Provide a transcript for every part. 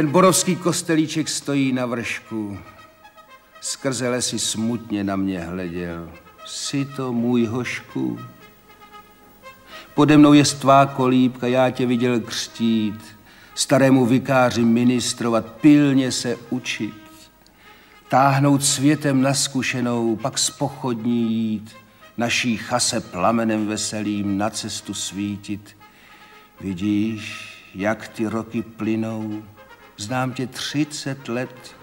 Ten borovský kostelíček stojí na vršku. Skrze lesy smutně na mě hleděl. Jsi to můj hošku? Pode mnou je stvá kolíbka, já tě viděl křtít. Starému vikáři ministrovat, pilně se učit. Táhnout světem naskušenou, pak z pochodní jít. Naší chase plamenem veselým na cestu svítit. Vidíš, jak ty roky plynou, znám tě třicet let,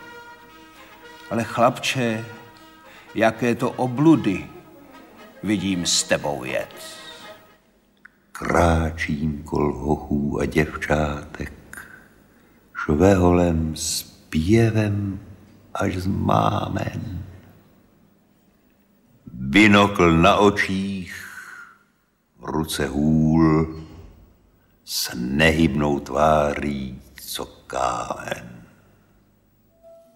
ale chlapče, jaké to obludy vidím s tebou jet. Kráčím kol hochů a děvčátek, šveholem s pěvem až z mámen. Binokl na očích, ruce hůl, s nehybnou tváří, kámen.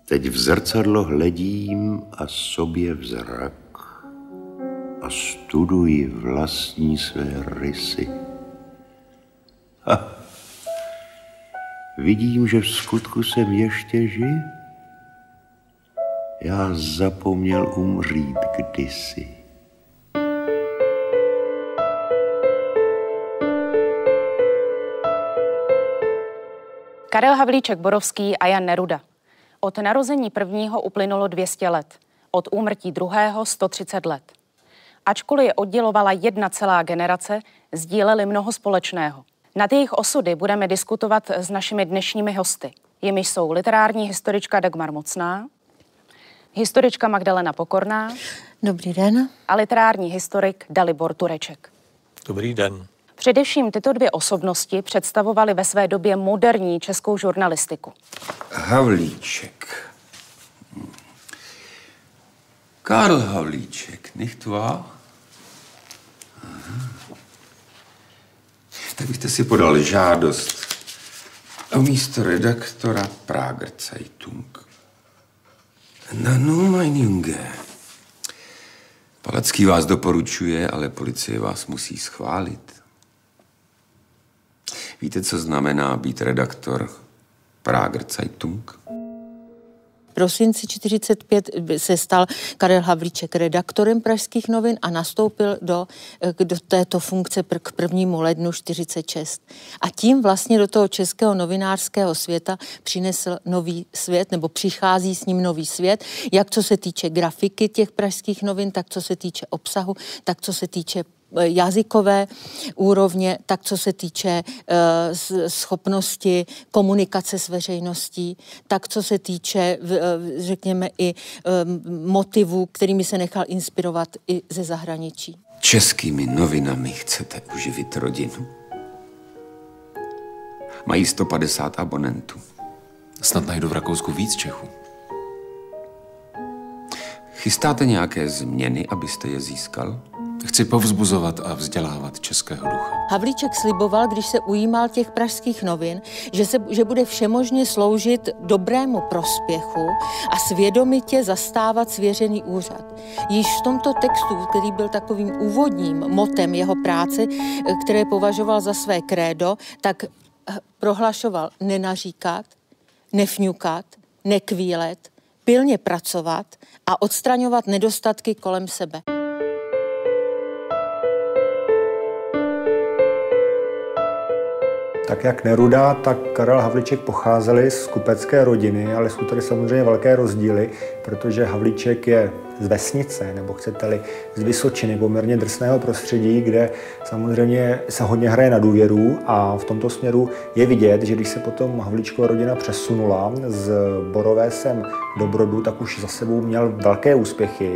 Teď v zrcadlo hledím a sobě v zrak a studuji vlastní své rysy. Ha. Vidím, že v skutku jsem ještě živ. Já zapomněl umřít kdysi. Karel Havlíček Borovský a Jan Neruda. Od narození prvního uplynulo 200 let, od úmrtí druhého 130 let. Ačkoliv je oddělovala jedna celá generace, sdíleli mnoho společného. Nad jejich osudy budeme diskutovat s našimi dnešními hosty. Jimiž jsou literární historička Dagmar Mocná, historička Magdalena Pokorná. Dobrý den. A literární historik Dalibor Tureček. Dobrý den. Především tyto dvě osobnosti představovaly ve své době moderní českou žurnalistiku. Havlíček. Karl Havlíček, nicht wahr? Tak byste si podal žádost o místo redaktora Prager Zeitung. Na no, mein Junge. Palacký vás doporučuje, ale policie vás musí schválit. Víte, co znamená být redaktor Prager Zeitung? Prosinci 45 se stal Karel Havlíček redaktorem Pražských novin a nastoupil do, do této funkce k prvnímu lednu 46. A tím vlastně do toho českého novinářského světa přinesl nový svět, nebo přichází s ním nový svět, jak co se týče grafiky těch pražských novin, tak co se týče obsahu, tak co se týče Eh, jazykové úrovně, tak co se týče uh, schopnosti komunikace s veřejností, tak co se týče, uh, řekněme, i motivů, kterými se nechal inspirovat i ze zahraničí. Českými novinami chcete uživit rodinu? Mají 150 abonentů. Snad najdu v Rakousku víc Čechů. Chystáte nějaké změny, abyste je získal? Chci povzbuzovat a vzdělávat českého ducha. Havlíček sliboval, když se ujímal těch pražských novin, že, se, že bude všemožně sloužit dobrému prospěchu a svědomitě zastávat svěřený úřad. Již v tomto textu, který byl takovým úvodním motem jeho práce, které považoval za své krédo, tak prohlašoval nenaříkat, nefňukat, nekvílet, pilně pracovat a odstraňovat nedostatky kolem sebe. Tak jak Neruda, tak Karel Havlíček pocházeli z kupecké rodiny, ale jsou tady samozřejmě velké rozdíly, protože Havlíček je z vesnice, nebo chcete-li z Vysočiny, poměrně drsného prostředí, kde samozřejmě se hodně hraje na důvěru a v tomto směru je vidět, že když se potom Havlíčkova rodina přesunula z Borové sem do Brodu, tak už za sebou měl velké úspěchy.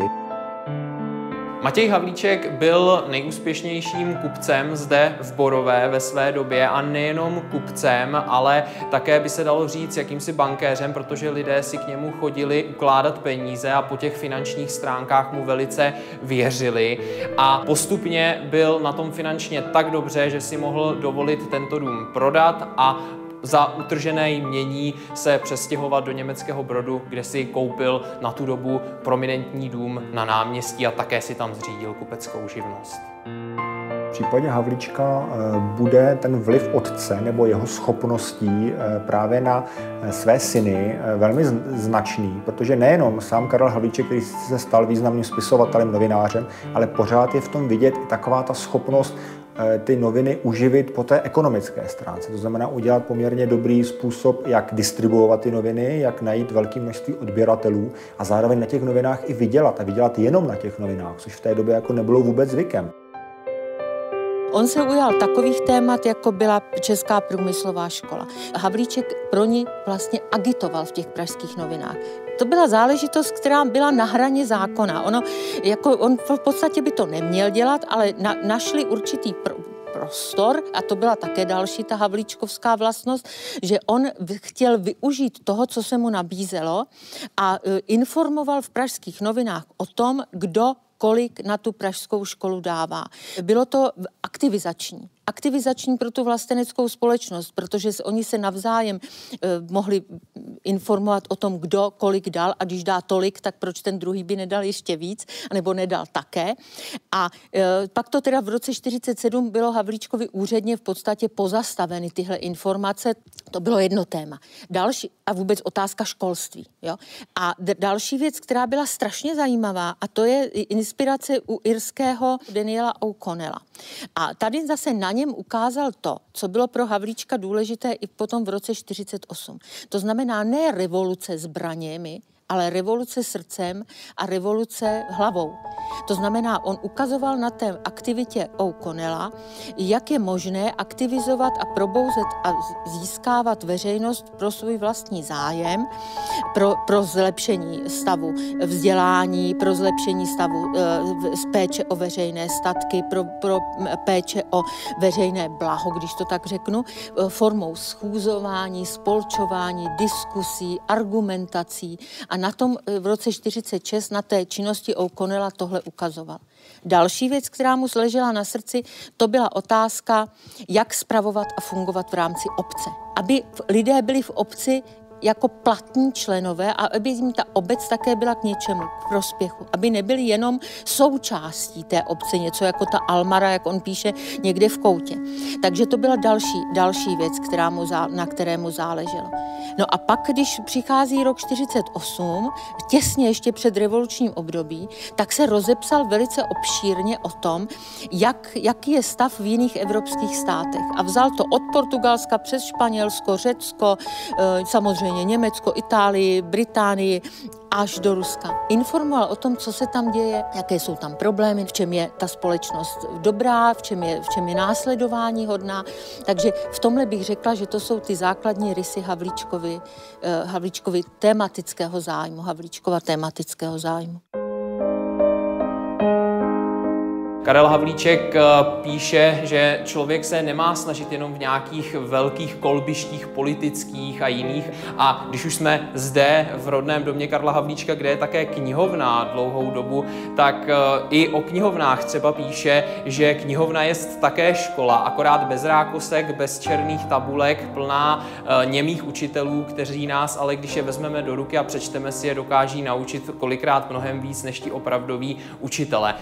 Matěj Havlíček byl nejúspěšnějším kupcem zde v Borové ve své době a nejenom kupcem, ale také by se dalo říct jakýmsi bankéřem, protože lidé si k němu chodili ukládat peníze a po těch finančních stránkách mu velice věřili. A postupně byl na tom finančně tak dobře, že si mohl dovolit tento dům prodat a za utržené jmění se přestěhovat do německého Brodu, kde si koupil na tu dobu prominentní dům na náměstí a také si tam zřídil kupeckou živnost. případě Havlíčka bude ten vliv otce nebo jeho schopností právě na své syny velmi značný, protože nejenom sám Karel Havlíček, který se stal významným spisovatelem, novinářem, ale pořád je v tom vidět i taková ta schopnost Eh, ty noviny uživit po té ekonomické stránce. To znamená udělat poměrně dobrý způsob, jak distribuovat ty noviny, jak najít velké množství odběratelů a zároveň na těch novinách i vydělat. A vydělat jenom na těch novinách, což v té době jako nebylo vůbec zvykem. On se ujal takových témat, jako byla Česká průmyslová škola. Havlíček pro ní vlastně agitoval v těch pražských novinách. To byla záležitost, která byla na hraně zákona. Ono, jako on v podstatě by to neměl dělat, ale na, našli určitý pr- prostor, a to byla také další ta havlíčkovská vlastnost, že on chtěl využít toho, co se mu nabízelo a e, informoval v pražských novinách o tom, kdo kolik na tu pražskou školu dává. Bylo to aktivizační aktivizační pro tu vlasteneckou společnost, protože oni se navzájem eh, mohli informovat o tom, kdo kolik dal a když dá tolik, tak proč ten druhý by nedal ještě víc, nebo nedal také. A eh, pak to teda v roce 47 bylo Havlíčkovi úředně v podstatě pozastaveny tyhle informace. To bylo jedno téma. Další, a vůbec otázka školství. Jo? A d- další věc, která byla strašně zajímavá, a to je inspirace u irského Daniela O'Connella. A tady zase na něm ukázal to, co bylo pro Havlíčka důležité i potom v roce 48. To znamená ne revoluce zbraněmi, ale revoluce srdcem a revoluce hlavou. To znamená, on ukazoval na té aktivitě O'Connella, jak je možné aktivizovat a probouzet a získávat veřejnost pro svůj vlastní zájem, pro, pro zlepšení stavu vzdělání, pro zlepšení stavu e, z péče o veřejné statky, pro, pro péče o veřejné blaho, když to tak řeknu, e, formou schůzování, spolčování, diskusí, argumentací a na tom e, v roce 46 na té činnosti O'Connella tohle ukazoval. Další věc, která mu ležela na srdci, to byla otázka, jak spravovat a fungovat v rámci obce. Aby lidé byli v obci jako platní členové a aby jim ta obec také byla k něčemu, k prospěchu. Aby nebyli jenom součástí té obce, něco jako ta Almara, jak on píše, někde v koutě. Takže to byla další, další věc, která mu zá, na kterému záleželo. No a pak, když přichází rok 48, těsně ještě před revolučním období, tak se rozepsal velice obšírně o tom, jak, jaký je stav v jiných evropských státech. A vzal to od Portugalska přes Španělsko, Řecko, eh, samozřejmě Německo, Itálii, Británii, až do Ruska. Informoval o tom, co se tam děje, jaké jsou tam problémy, v čem je ta společnost dobrá, v čem je, v čem je následování hodná. Takže v tomhle bych řekla, že to jsou ty základní rysy Havlíčkovi, eh, Havlíčkovi tematického zájmu, Havlíčkova tematického zájmu. Karel Havlíček eh, píše, že člověk se nemá snažit jenom v nějakých velkých kolbištích politických a jiných. A když už jsme zde v rodném domě Karla Havlíčka, kde je také knihovna dlouhou dobu, tak eh, i o knihovnách třeba píše, že knihovna je také škola, akorát bez rákosek, bez černých tabulek, plná eh, němých učitelů, kteří nás ale, když je vezmeme do ruky a přečteme si je, dokáží naučit kolikrát mnohem víc než ti opravdoví učitele.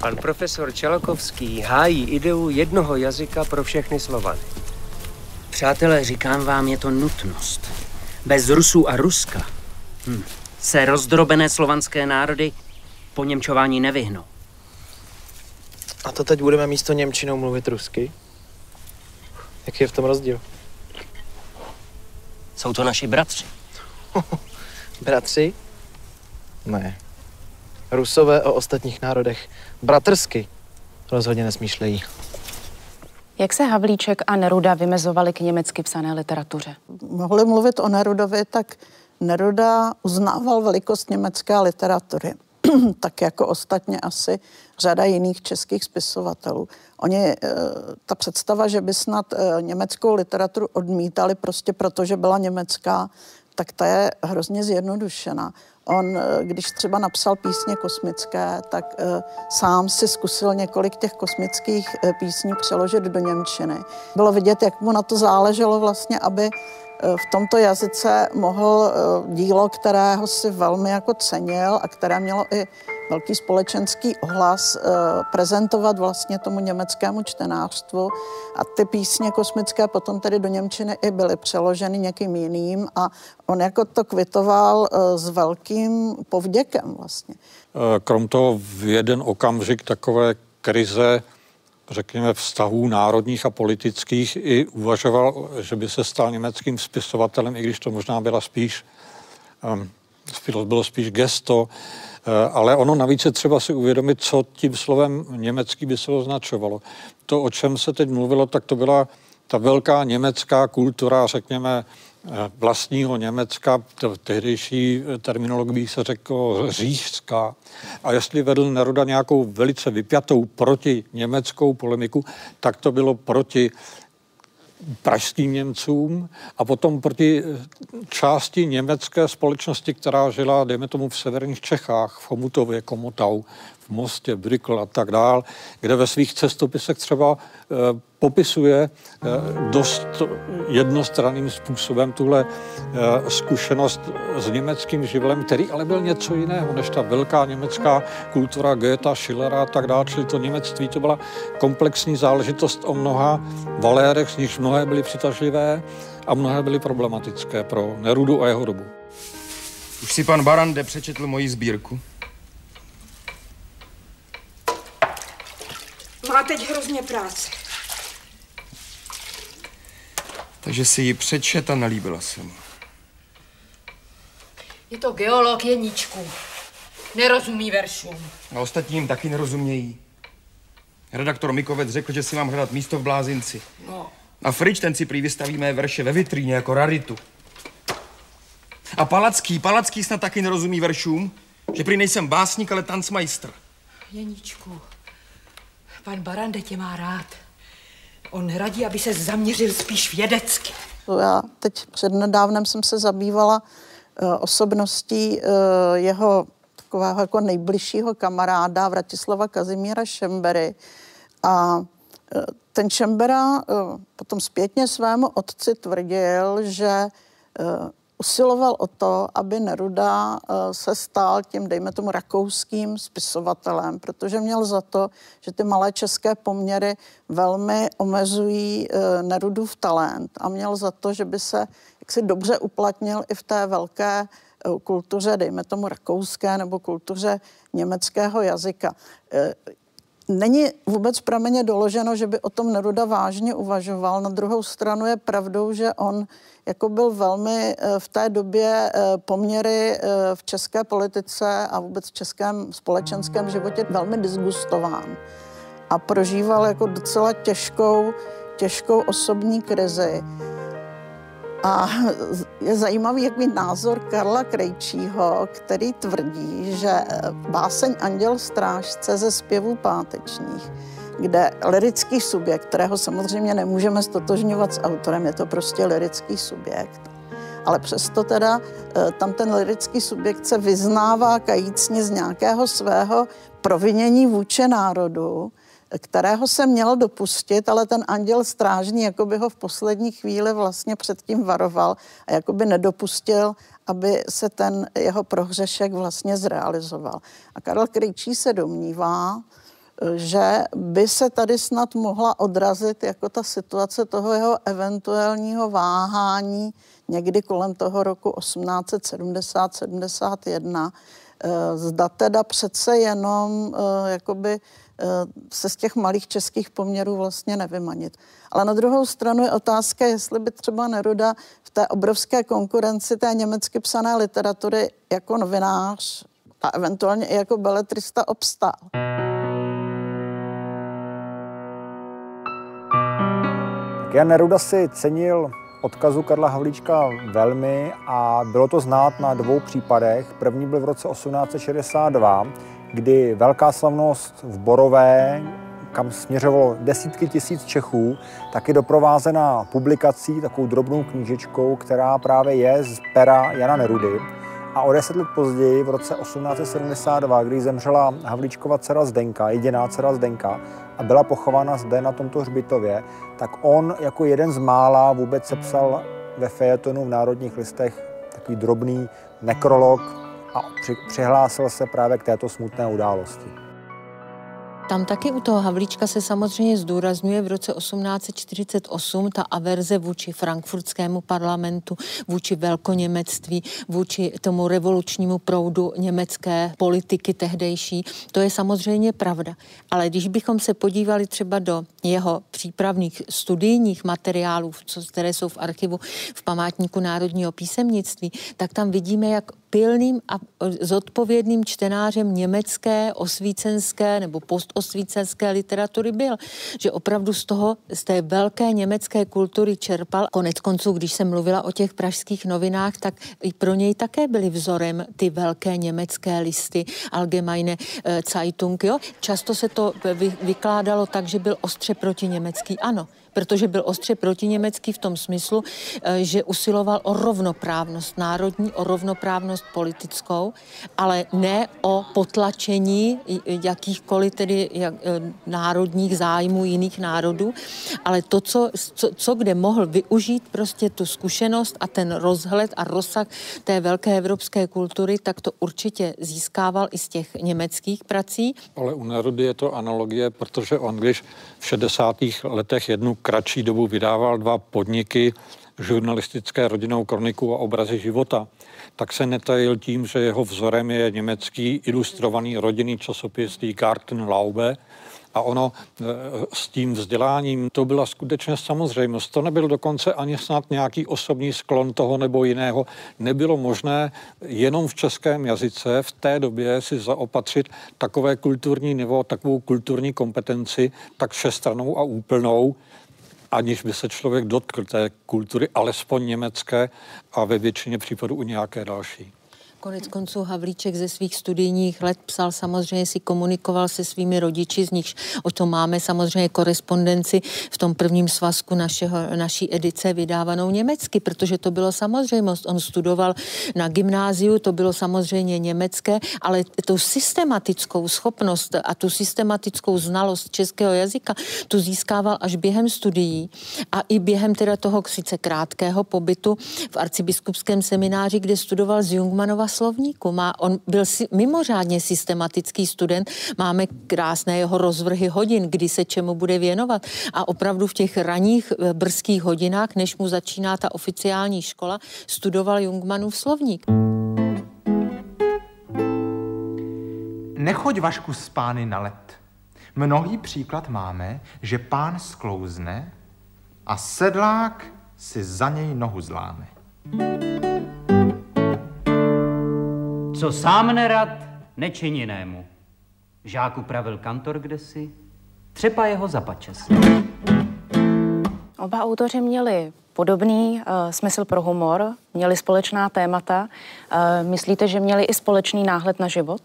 Pan profesor Čelokovský hájí ideu jednoho jazyka pro všechny Slovany. Přátelé, říkám vám, je to nutnost. Bez Rusů a Ruska hm, se rozdrobené slovanské národy po němčování nevyhnou. A to teď budeme místo Němčinou mluvit rusky? Jaký je v tom rozdíl? Jsou to naši bratři. bratři? Ne. Rusové o ostatních národech bratrsky rozhodně nesmýšlejí. Jak se Havlíček a Neruda vymezovali k německy psané literatuře? Mohli mluvit o Nerudovi, tak Neruda uznával velikost německé literatury. tak jako ostatně asi řada jiných českých spisovatelů. Oni, eh, ta představa, že by snad eh, německou literaturu odmítali prostě proto, že byla německá, tak ta je hrozně zjednodušená. On, eh, když třeba napsal písně kosmické, tak uh, sám si zkusil několik těch kosmických uh, písní přeložit do Němčiny. Bylo vidět, jak mu na to záleželo vlastně, aby v tomto jazyce mohl dílo, kterého si velmi jako cenil a které mělo i velký společenský ohlas eh, prezentovat vlastně tomu německému čtenářstvu a ty písně kosmické potom tedy do Němčiny i byly přeloženy někým jiným a on jako to kvitoval eh, s velkým povděkem vlastně. Krom toho v jeden okamžik takové krize řekněme, vztahů národních a politických i uvažoval, že by se stal německým spisovatelem, i když to možná byla spíš, um, bylo spíš gesto, ale ono navíc je třeba si uvědomit, co tím slovem německý by se označovalo. To, o čem se teď mluvilo, tak to byla ta velká německá kultura, řekněme, Eh, vlastního Německa, to tehdejší eh, terminologií se řekl říšská. A jestli vedl Neruda nějakou velice vypjatou proti německou polemiku, tak to bylo proti pražským Němcům a potom proti eh, části německé společnosti, která žila, dejme tomu, v severních Čechách, v Chomutově, Komotau, Mostě, Brykl a tak dál, kde ve svých cestopisech třeba e, popisuje e, dost jednostranným způsobem tuhle e, zkušenost s německým živlem, který ale byl něco jiného než ta velká německá kultura Goethe, Schillera a tak dále. Čili to němectví to byla komplexní záležitost o mnoha valérech, z nichž mnohé byly přitažlivé a mnohé byly problematické pro Nerudu a jeho dobu. Už si pan Barande přečetl moji sbírku? Má teď hrozně práce. Takže si ji přečet a nalíbila se mu. Je to geolog Jeníčku. Nerozumí veršům. A ostatní jim taky nerozumějí. Redaktor Mikovec řekl, že si mám hledat místo v Blázinci. No. A Frič ten si prý vystaví mé verše ve vitríně jako raritu. A Palacký, Palacký snad taky nerozumí veršům, že prý nejsem básník, ale tancmajstr. Jeníčku, Pan Barande tě má rád. On radí, aby se zaměřil spíš vědecky. Já teď přednedávnem jsem se zabývala uh, osobností uh, jeho takového jako nejbližšího kamaráda Vratislava Kazimíra Šembery. A uh, ten Šembera potom zpětně svému otci tvrdil, že usiloval o to, aby Neruda eh, se stal tím, dejme tomu, rakouským spisovatelem, protože měl za to, že ty malé české poměry velmi omezují eh, Nerudův talent a měl za to, že by se jaksi dobře uplatnil i v té velké eh, kultuře, dejme tomu rakouské nebo kultuře německého jazyka. Není vůbec prameně doloženo, že by o tom Neruda vážně uvažoval. Na druhou stranu je pravdou, že on jako byl velmi eh, v té době eh, poměry eh, v české politice a vůbec v českém společenském životě velmi disgustován a prožíval jako docela těžkou, těžkou osobní krizi. A je zajímavý, jak mít názor Karla Krejčího, který tvrdí, že báseň Anděl strážce ze zpěvů pátečních kde lirický subjekt, kterého samozřejmě nemůžeme stotožňovat s autorem, je to prostě lirický subjekt, ale přesto teda eh, tam ten lirický subjekt se vyznává kajícně z nějakého svého provinění vůči národu, kterého se měl dopustit, ale ten anděl strážný jako by ho v poslední chvíli vlastně předtím varoval a jako by nedopustil, aby se ten jeho prohřešek vlastně zrealizoval. A Karel Krejčí se domnívá, že by se tady snad mohla odrazit jako ta situace toho jeho eventuálního váhání někdy kolem toho roku 1870-71. Eh, zda teda přece jenom eh, jakoby se z těch malých českých poměrů vlastně nevymanit. Ale na druhou stranu je otázka, jestli by třeba Neruda v té obrovské konkurenci té německy psané literatury jako novinář a eventuálně i jako beletrista obstál. Jan Neruda si cenil odkazu Karla Havlíčka velmi a bylo to znát na dvou případech. První byl v roce 1862, kdy velká slavnost v Borové, kam směřovalo desítky tisíc Čechů, taky doprovázená publikací, takovou drobnou knížečkou, která právě je z pera Jana Nerudy. A o deset let později, v roce 1872, kdy zemřela Havlíčkova dcera Zdenka, jediná dcera Zdenka, a byla pochována zde na tomto hřbitově, tak on jako jeden z mála vůbec sepsal ve fejetonu v Národních listech takový drobný nekrolog a při, přihlásil se právě k této smutné události. Tam taky u toho Havlíčka se samozřejmě zdůrazňuje v roce 1848 ta averze vůči frankfurtskému parlamentu, vůči velkoněmectví, vůči tomu revolučnímu proudu německé politiky tehdejší. To je samozřejmě pravda. Ale když bychom se podívali třeba do jeho přípravných studijních materiálů, které jsou v archivu v památníku Národního písemnictví, tak tam vidíme, jak pilným a zodpovědným čtenářem německé osvícenské nebo postosvícenské literatury byl. Že opravdu z toho, z té velké německé kultury čerpal. Konec konců, když jsem mluvila o těch pražských novinách, tak i pro něj také byly vzorem ty velké německé listy Allgemeine eh, Zeitung. Jo? Často se to vykládalo tak, že byl ostře proti německý. Ano, protože byl ostře protiněmecký v tom smyslu, eh, že usiloval o rovnoprávnost národní, o rovnoprávnost politickou, ale ne o potlačení jakýchkoliv tedy jak, eh, národních zájmů jiných národů, ale to, co, co, co kde mohl využít prostě tu zkušenost a ten rozhled a rozsah té velké evropské kultury, tak to určitě získával i z těch německých prací. Ale u Nerudy je to analogie, protože on, když v 60. letech jednu kratší dobu vydával dva podniky, žurnalistické rodinnou kroniku a obrazy života, tak se netajil tím, že jeho vzorem je německý ilustrovaný rodinný časopis Die Gartenlaube, a ono e, s tím vzděláním, to byla skutečně samozřejmost. To nebyl dokonce ani snad nějaký osobní sklon toho nebo jiného. Nebylo možné jenom v českém jazyce v té době si zaopatřit takové kulturní nivo, takovou kulturní kompetenci, tak všestranou a úplnou, aniž by se člověk dotkl té kultury, alespoň německé a ve většině případů i nějaké další. Konec konců Havlíček ze svých studijních let psal samozřejmě, si komunikoval se svými rodiči, z nichž o tom máme samozřejmě korespondenci v tom prvním svazku našeho, naší edice vydávanou německy, protože to bylo samozřejmost. On studoval na gymnáziu, to bylo samozřejmě německé, ale tu systematickou schopnost a tu systematickou znalost českého jazyka tu získával až během studií a i během teda toho sice krátkého pobytu v arcibiskupském semináři, kde studoval z Jungmanova slovníku. Má, on byl si, mimořádně systematický student, máme krásné jeho rozvrhy hodin, kdy se čemu bude věnovat. A opravdu v těch raných eh, brzkých hodinách, než mu začíná ta oficiální škola, studoval Jungmanův slovník. Nechoď Vašku s pány na let. Mnohý příklad máme, že pán sklouzne a sedlák si za něj nohu zláme. Co sám nerad, nečin jinému. Žáku pravil kantor kdesi, třeba jeho zapačes. Oba autoři měli podobný uh, smysl pro humor, měli společná témata. Uh, myslíte, že měli i společný náhled na život?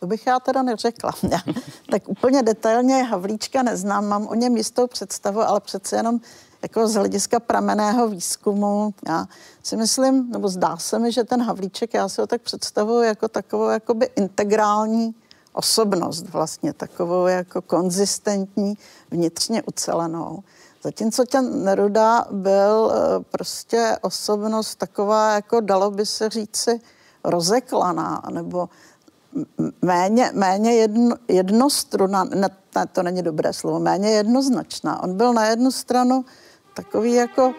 To bych já teda neřekla. Tak úplně detailně Havlíčka neznám, mám o něm jistou představu, ale přece jenom jako z hlediska prameného výzkumu. Já si myslím, nebo zdá se mi, že ten Havlíček, já si ho tak představuji jako takovou jakoby integrální osobnost vlastně, takovou jako konzistentní, vnitřně ucelenou. Zatímco ten Neruda byl eh, prostě osobnost taková, jako dalo by se říci, rozeklaná, nebo méně, méně jedno, jednostruna, ne, ne, to není dobré slovo, méně jednoznačná. On byl na jednu stranu takový jako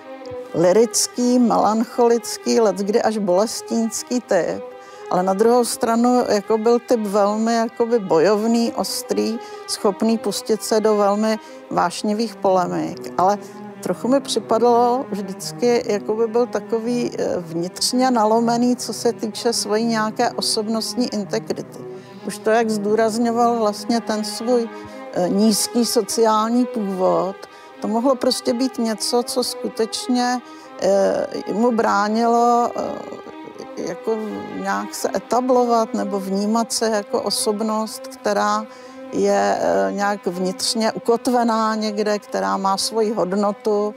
lirický, melancholický, leckdy až bolestínský typ, ale na druhou stranu jako byl typ velmi jakoby bojovný, ostrý, schopný pustit se do velmi vášnivých polemik, ale trochu mi připadalo vždycky, jako by byl takový eh, vnitřně nalomený, co se týče svojí nějaké osobnostní integrity. Už to, jak zdůrazňoval vlastně ten svůj eh, nízký sociální původ, to mohlo prostě být něco, co skutečně eh, mu bránilo eh, jako nějak se etablovat nebo vnímat se jako osobnost, která je eh, nějak vnitřně ukotvená někde, která má svoji hodnotu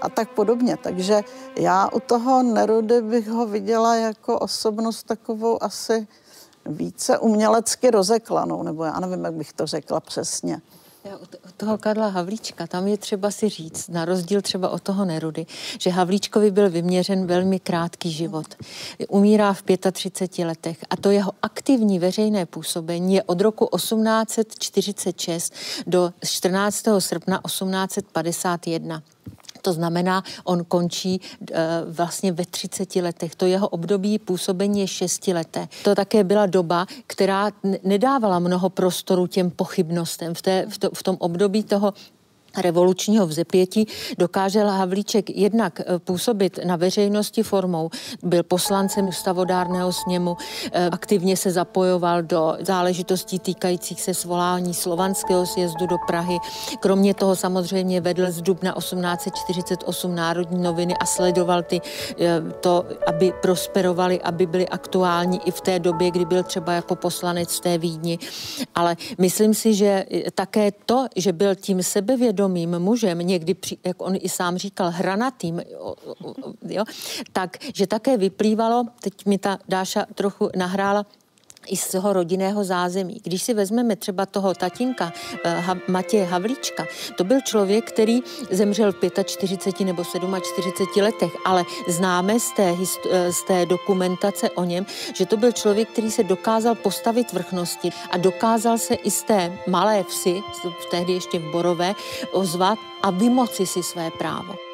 a tak podobně. Takže já u toho Nerudy bych ho viděla jako osobnost takovou asi více umělecky rozeklanou, nebo já nevím, jak bych to řekla přesně. Od toho Karla Havlíčka, tam je třeba si říct, na rozdíl třeba od toho Nerudy, že Havlíčkovi byl vyměřen velmi krátký život. Umírá v 35 letech a to jeho aktivní veřejné působení je od roku 1846 do 14. srpna 1851. To znamená, on končí e, vlastně ve 30 letech. To jeho období působení je 6 leté. To také byla doba, která nedávala mnoho prostoru těm pochybnostem. V, té, v, to, v tom období toho revolučního vzepětí dokázal Havlíček jednak eh, působit na veřejnosti formou, byl poslancem ústavodárného sněmu, eh, aktivně se zapojoval do záležitostí týkajících se svolání slovanského sjezdu do Prahy. Kromě toho samozřejmě vedl z dubna 1848 Národní noviny a sledoval ty, eh, to, aby prosperovali, aby byly aktuální i v té době, kdy byl třeba jako poslanec v té Vídni. Ale myslím si, že také to, že byl tím sebevědomým, sebevědomým mužem, někdy, jak on i sám říkal, hranatým, jo, tak, že také vyplývalo, teď mi ta Dáša trochu nahrála, i z toho rodinného zázemí. Když si vezmeme třeba toho tatínka eh, Matěje Havlíčka, to byl člověk, který zemřel v 45 nebo 47 letech, ale známe z té, eh, z té dokumentace o něm, že to byl člověk, který se dokázal postavit vrchnosti a dokázal se i z té malé vsi, tehdy ještě v Borové, ozvat a vymoci si své právo.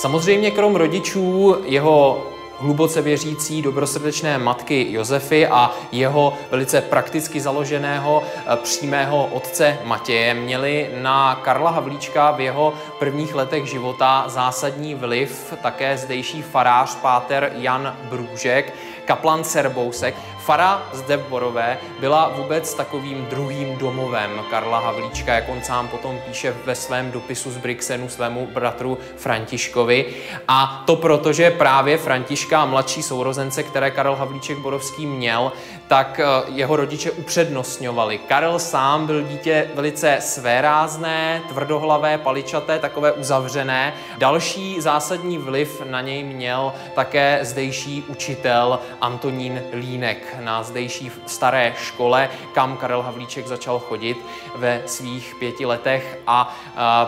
Samozřejmě krom rodičů jeho hluboce věřící dobrosrdečné matky Josefy a jeho velice prakticky založeného eh, přímého otce Matěje měli na Karla Havlíčka v jeho prvních letech života zásadní vliv také zdejší farář páter Jan Brůžek, kaplan Serbousek. Fara zde v Borové byla vůbec takovým druhým domovem Karla Havlíčka, jak on sám potom píše ve svém dopisu z Brixenu svému bratru Františkovi. A to proto, že právě Františka a mladší sourozence, které Karel Havlíček Borovský měl, tak eh, jeho rodiče upřednostňovali. Karel sám byl dítě velice svérázné, tvrdohlavé, paličaté, takové uzavřené. Další zásadní vliv na něj měl také zdejší učitel Antonín Línek na zdejší staré škole, kam Karel Havlíček začal chodit ve svých pěti letech a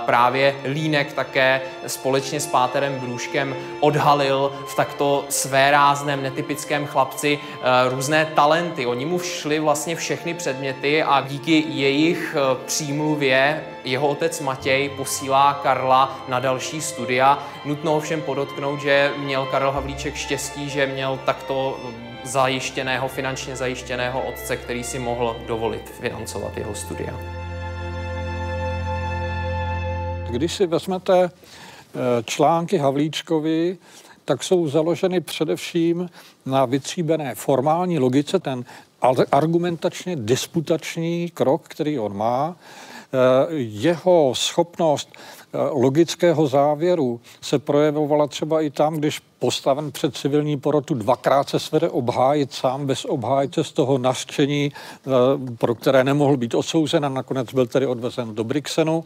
právě Línek také společně s Páterem Brůškem odhalil v takto svérázném, netypickém chlapci různé talenty. Oni mu všli vlastně všechny předměty a díky jejich přímluvě jeho otec Matěj posílá Karla na další studia. Nutno ovšem podotknout, že měl Karel Havlíček štěstí, že měl takto zajištěného, finančně zajištěného otce, který si mohl dovolit financovat jeho studia. Když si vezmete eh, články Havlíčkovi, tak jsou založeny především na vytříbené formální logice, ten argumentačně disputační krok, který on má, eh, jeho schopnost Eh, logického závěru se projevovala třeba i tam, když postaven před civilní porotu dvakrát se svede obhájit sám bez obhájce z toho nařčení, eh, pro které nemohl být odsouzen a nakonec byl tedy odvezen do Brixenu.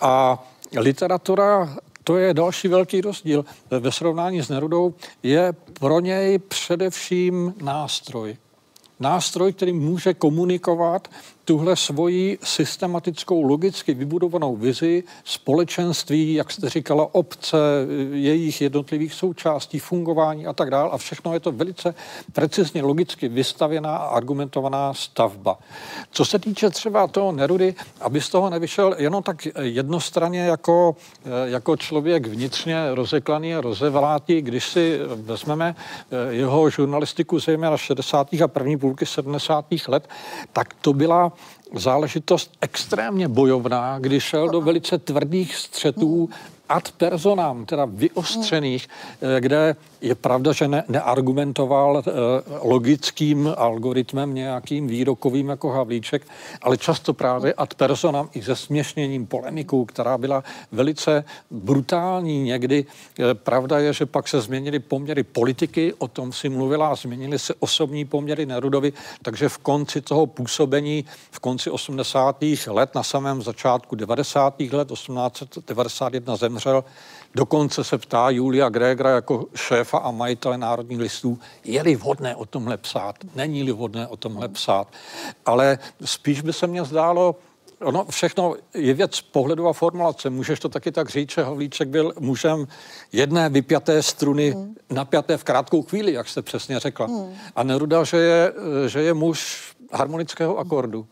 A literatura to je další velký rozdíl. Ve srovnání s Nerudou je pro něj především nástroj. Nástroj, který může komunikovat tuhle svoji systematickou, logicky vybudovanou vizi společenství, jak jste říkala, obce, jejich jednotlivých součástí, fungování a tak dále. A všechno je to velice precizně logicky vystavěná a argumentovaná stavba. Co se týče třeba toho Nerudy, aby z toho nevyšel jenom tak jednostranně jako, jako člověk vnitřně rozeklaný a rozevlátí, když si vezmeme jeho žurnalistiku zejména 60. a první půlky 70. let, tak to byla záležitost extrémně bojovná, kdy šel do velice tvrdých střetů ad personam, teda vyostřených, eh, kde je pravda, že ne, neargumentoval eh, logickým algoritmem nějakým výrokovým jako Havlíček, ale často právě ad personam i se směšněním polemikou, která byla velice brutální někdy. Eh, pravda je, že pak se změnily poměry politiky, o tom si mluvila, a změnily se osobní poměry Nerudovi, takže v konci toho působení, v konci 80. let, na samém začátku 90. let, 1891 zemřel Dokonce se ptá Julia Gregera jako šéfa a majitele Národních listů, je-li vhodné o tomhle psát, není-li vhodné o tomhle psát. Ale spíš by se mně zdálo, Ono všechno je věc pohledu a formulace. Můžeš to taky tak říct, že Havlíček byl mužem jedné vypjaté struny, hmm. napjaté v krátkou chvíli, jak jste přesně řekla. Hmm. A Neruda, že je, že je muž harmonického akordu.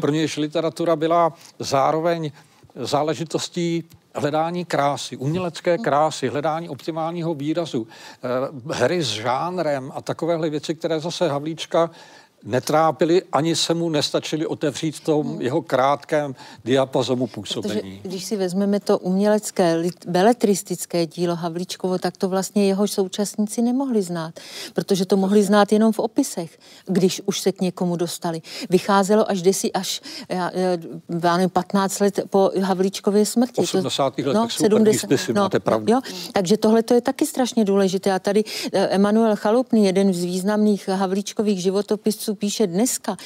Pro nějž literatura byla zároveň záležitostí hledání krásy, umělecké krásy, hledání optimálního výrazu, eh, hry s žánrem a takovéhle věci, které zase Havlíčka netrápili, ani se mu nestačili otevřít v tom hmm. jeho krátkém diapazomu působení. Protože když si vezmeme to umělecké, beletristické dílo Havlíčkovo, tak to vlastně jeho současníci nemohli znát, protože to mohli znát jenom v opisech, když už se k někomu dostali. Vycházelo až desi, až já, já nevím, 15 let po Havlíčkově smrti. 80. letech no, 70, spisy, no, máte pravdu. Jo, takže tohle to je taky strašně důležité. A tady eh, Emanuel Chalupný, jeden z významných Havlíčkových životopisců, Expressu píše dneska,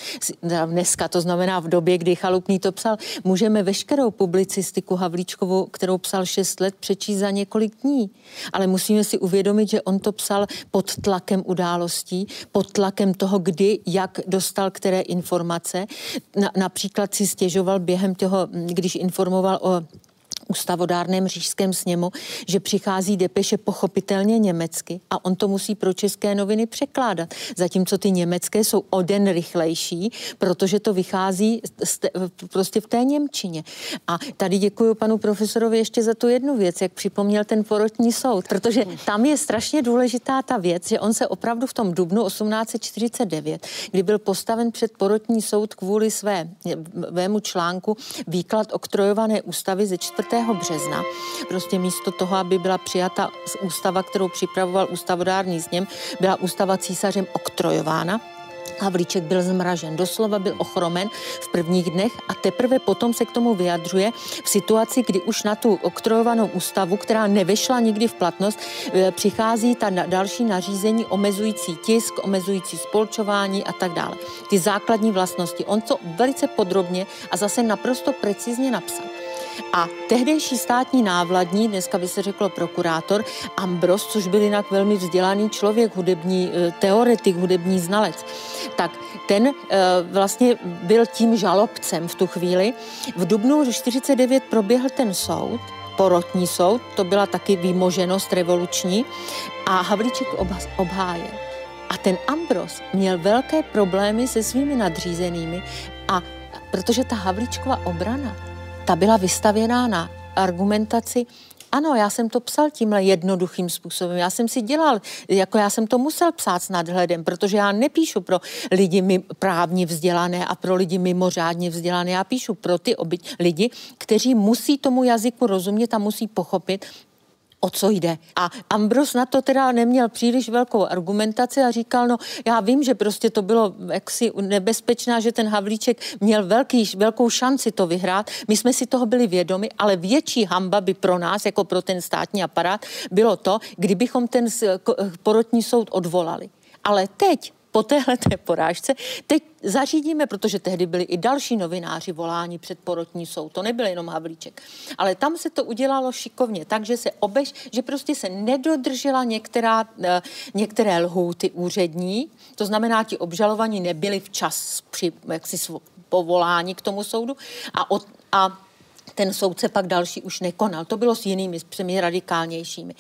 dneska, to znamená v době, kdy Chalupný to psal, můžeme veškerou publicistiku Havlíčkovou, kterou psal 6 let, přečíst za několik dní. Ale musíme si uvědomit, že on to psal pod tlakem událostí, pod tlakem toho, kdy, jak dostal které informace. Na, například si stěžoval během toho, když informoval o ústavodárném říšském sněmu, že přichází depeše pochopitelně německy a on to musí pro české noviny překládat. Zatímco ty německé jsou o den rychlejší, protože to vychází prostě v té Němčině. A tady děkuji panu profesorovi ještě za tu jednu věc, jak připomněl ten porotní soud, protože tam je strašně důležitá ta věc, že on se opravdu v tom dubnu 1849, kdy byl postaven před porotní soud kvůli své, svému článku výklad oktrojované ústavy ze 4 března. Prostě místo toho, aby byla přijata ústava, kterou připravoval ústavodární sněm, byla ústava císařem oktrojována Havlíček byl zmražen, doslova byl ochromen v prvních dnech a teprve potom se k tomu vyjadřuje v situaci, kdy už na tu oktrojovanou ústavu, která nevešla nikdy v platnost, e, přichází ta další nařízení omezující tisk, omezující spolčování a tak dále. Ty základní vlastnosti. On to velice podrobně a zase naprosto precizně napsal. A tehdejší státní návladní, dneska by se řeklo prokurátor, Ambros, což byl jinak velmi vzdělaný člověk, hudební eh, teoretik, hudební znalec, tak ten eh, vlastně byl tím žalobcem v tu chvíli. V dubnu 49 proběhl ten soud, porotní soud, to byla taky výmoženost revoluční a Havlíček obhájil. A ten Ambros měl velké problémy se svými nadřízenými a protože ta Havlíčková obrana ta byla vystavěná na argumentaci, ano, já jsem to psal tímhle jednoduchým způsobem. Já jsem si dělal, jako já jsem to musel psát s nadhledem, protože já nepíšu pro lidi právně vzdělané a pro lidi mimořádně vzdělané. Já píšu pro ty lidi, kteří musí tomu jazyku rozumět a musí pochopit, o co jde. A Ambros na to teda neměl příliš velkou argumentaci a říkal, no já vím, že prostě to bylo jaksi nebezpečná, že ten Havlíček měl velký, velkou šanci to vyhrát. My jsme si toho byli vědomi, ale větší hamba by pro nás, jako pro ten státní aparát, bylo to, kdybychom ten porotní soud odvolali. Ale teď po téhle porážce. Teď zařídíme, protože tehdy byli i další novináři voláni před porotní soud, to nebyl jenom Havlíček. Ale tam se to udělalo šikovně, takže se obež, že prostě se nedodržela některá, eh, některé lhůty úřední, to znamená, ti obžalovaní nebyli včas při jaksi povolání k tomu soudu a, od, a ten soudce pak další už nekonal. To bylo s jinými, s přemi radikálnějšími.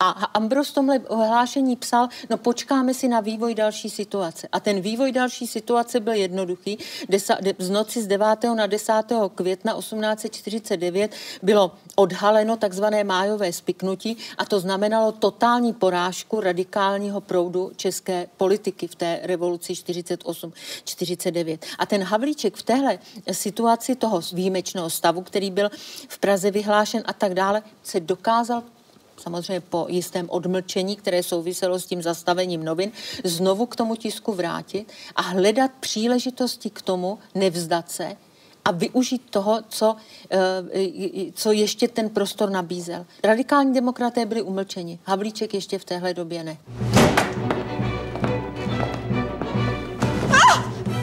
A Ambros v tomhle ohlášení psal, no počkáme si na vývoj další situace. A ten vývoj další situace byl jednoduchý. Desa, de, z noci z 9. na 10. května 1849 bylo odhaleno takzvané májové spiknutí a to znamenalo totální porážku radikálního proudu české politiky v té revoluci 48-49. A ten Havlíček v téhle situaci toho výjimečného stavu, který byl v Praze vyhlášen a tak dále, se dokázal samozřejmě po jistém odmlčení, které souviselo s tím zastavením novin, znovu k tomu tisku vrátit a hledat příležitosti k tomu, nevzdat se a využít toho, co, eh, co ještě ten prostor nabízel. Radikální demokraté byli umlčeni, Havlíček ještě v téhle době ne.